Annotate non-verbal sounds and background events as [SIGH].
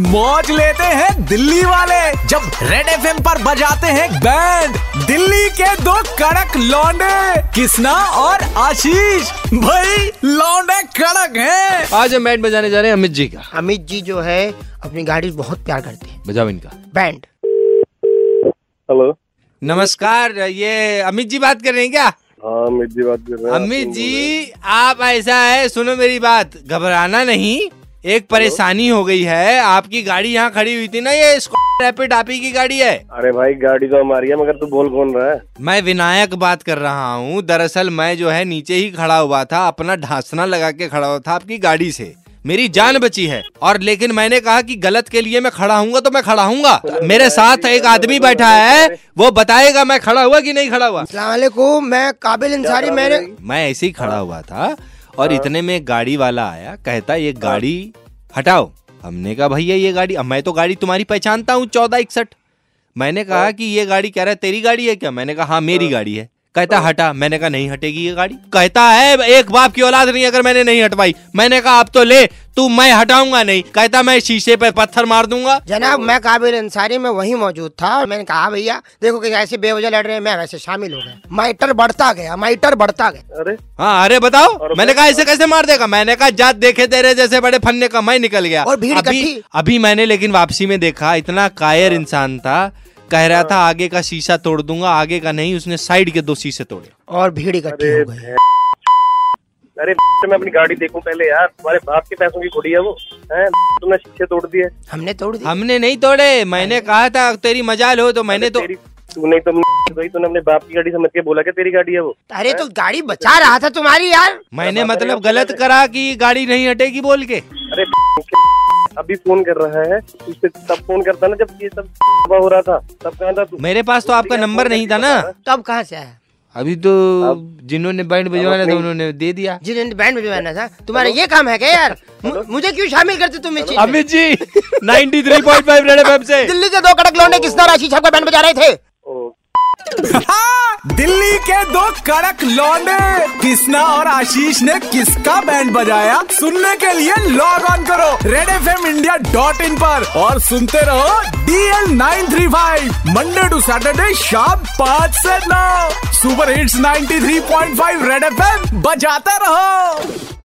मौज लेते हैं दिल्ली वाले। जब रेड एफएम पर बजाते हैं बैंड दिल्ली के दो कड़क लौंडे। किसना और आशीष? भाई लौंडे कड़क हैं। आज हम बैंड बजाने जा रहे हैं अमित जी का। अमित जी जो है अपनी गाड़ी बहुत प्यार करते हैं। बजाओ इनका। बैंड हेलो नमस्कार ये अमित जी बात कर रहे हैं क्या? हाँ अमित जी बात कर रहे हैं। अमित जी आप ऐसा है सुनो मेरी बात घबराना नहीं। एक परेशानी हो गई है आपकी गाड़ी यहाँ खड़ी हुई थी ना ये रैपिड आप ही की गाड़ी है? अरे भाई गाड़ी तो हमारी है मगर तू बोल कौन रहा है? मैं विनायक बात कर रहा हूँ दरअसल मैं जो है नीचे ही खड़ा हुआ था अपना ढांसना लगा के खड़ा हुआ था आपकी गाड़ी से। मेरी जान बची है और लेकिन मैंने कहा कि गलत के लिए मैं खड़ा हूँ तो मैं खड़ा हूँ मेरे साथ एक आदमी बैठा है वो बताएगा मैं खड़ा हुआ कि नहीं खड़ा हुआ। मैं काबिल इंसारी मैंने मैं ऐसे ही खड़ा हुआ था और इतने में गाड़ी वाला आया कहता ये गाड़ी हटाओ। हमने कहा भैया ये गाड़ी अब मैं तो गाड़ी तुम्हारी पहचानता हूँ चौदह इकसठ। मैंने कहा कि ये गाड़ी कह रहा है तेरी गाड़ी है क्या? मैंने कहा हाँ मेरी गाड़ी है। कहता हटा। मैंने कहा नहीं हटेगी ये गाड़ी? कहता है एक बाप की औलाद नहीं अगर मैंने नहीं हटवाई। मैंने कहा आप तो ले तू मैं हटाऊँगा नहीं। कहता मैं शीशे पे पत्थर मार दूँगा। जनाब मैं काबिल अंसारी में वहीं मौजूद था और मैंने कहा भैया देखो कि ऐसे बेवजह लड़ रहे हैं मैं वैसे शामिल हो गया। माइटर बढ़ता गया माइटर बढ़ता गया। अरे। हाँ अरे बताओ मैंने कहा ऐसे कैसे मार देगा? मैंने कहा जात देखे तेरे जैसे बड़े फन्ने का मैं निकल गया। और भीड़ अभी अभी मैंने लेकिन वापसी में देखा इतना कायर इंसान था कह रहा था आगे का शीशा तोड़ दूँगा आगे का नहीं। उसने साइड के दो शीशे तोड़े। और भीड़ इकट्ठी हो गई। अरे मैं अपनी गाड़ी देखूँ पहले यार। तुम्हारे बाप के पैसों की खुड़ी है वो है? तुमने शीशे तोड़ दिए। हमने तोड़ दी हमने नहीं तोड़े। मैंने कहा था तेरी मजाल हो तो मैंने तो तूने तुम [LAUGHS] भाई तूने अपने बाप की गाड़ी समझ के बोला कि तेरी गाड़ी है वो अरे तो गाड़ी बचा रहा था तुम्हारी यार। मैंने मतलब गलत करा कि गाड़ी नहीं हटेगी बोल के? अभी फ़ोन कर रहा है उससे तब फ़ोन करता ना जब ये सब हो रहा था तब कहा था तू मेरे पास तो आपका नंबर नहीं था ना। तब कहाँ से आया? अभी तो जिन्होंने बैंड बजवाना था उन्होंने दे दिया। जिन्होंने बैंड बजवाना था तुम्हारा ये काम है क्या यार? मुझे क्यों शामिल करते तुम इस चीज़ अमित जी 93.5 रेड एफएम से। दिल्ली के दो कड़क लौंडे किसना राशि छाप का बैंड बजा रहे थे? ओ, हाँ, दिल्ली दो कड़क लौंडे। कृष्णा और आशीष ने किसका बैंड बजाया? सुनने के लिए लॉग ऑन करो। Red F M India dot in पर। और सुनते रहो D L nine three five Monday to Saturday शाम पाँच से नौ। सुपर हिट्स 93.5 रेड एफ़ बजाते रहो।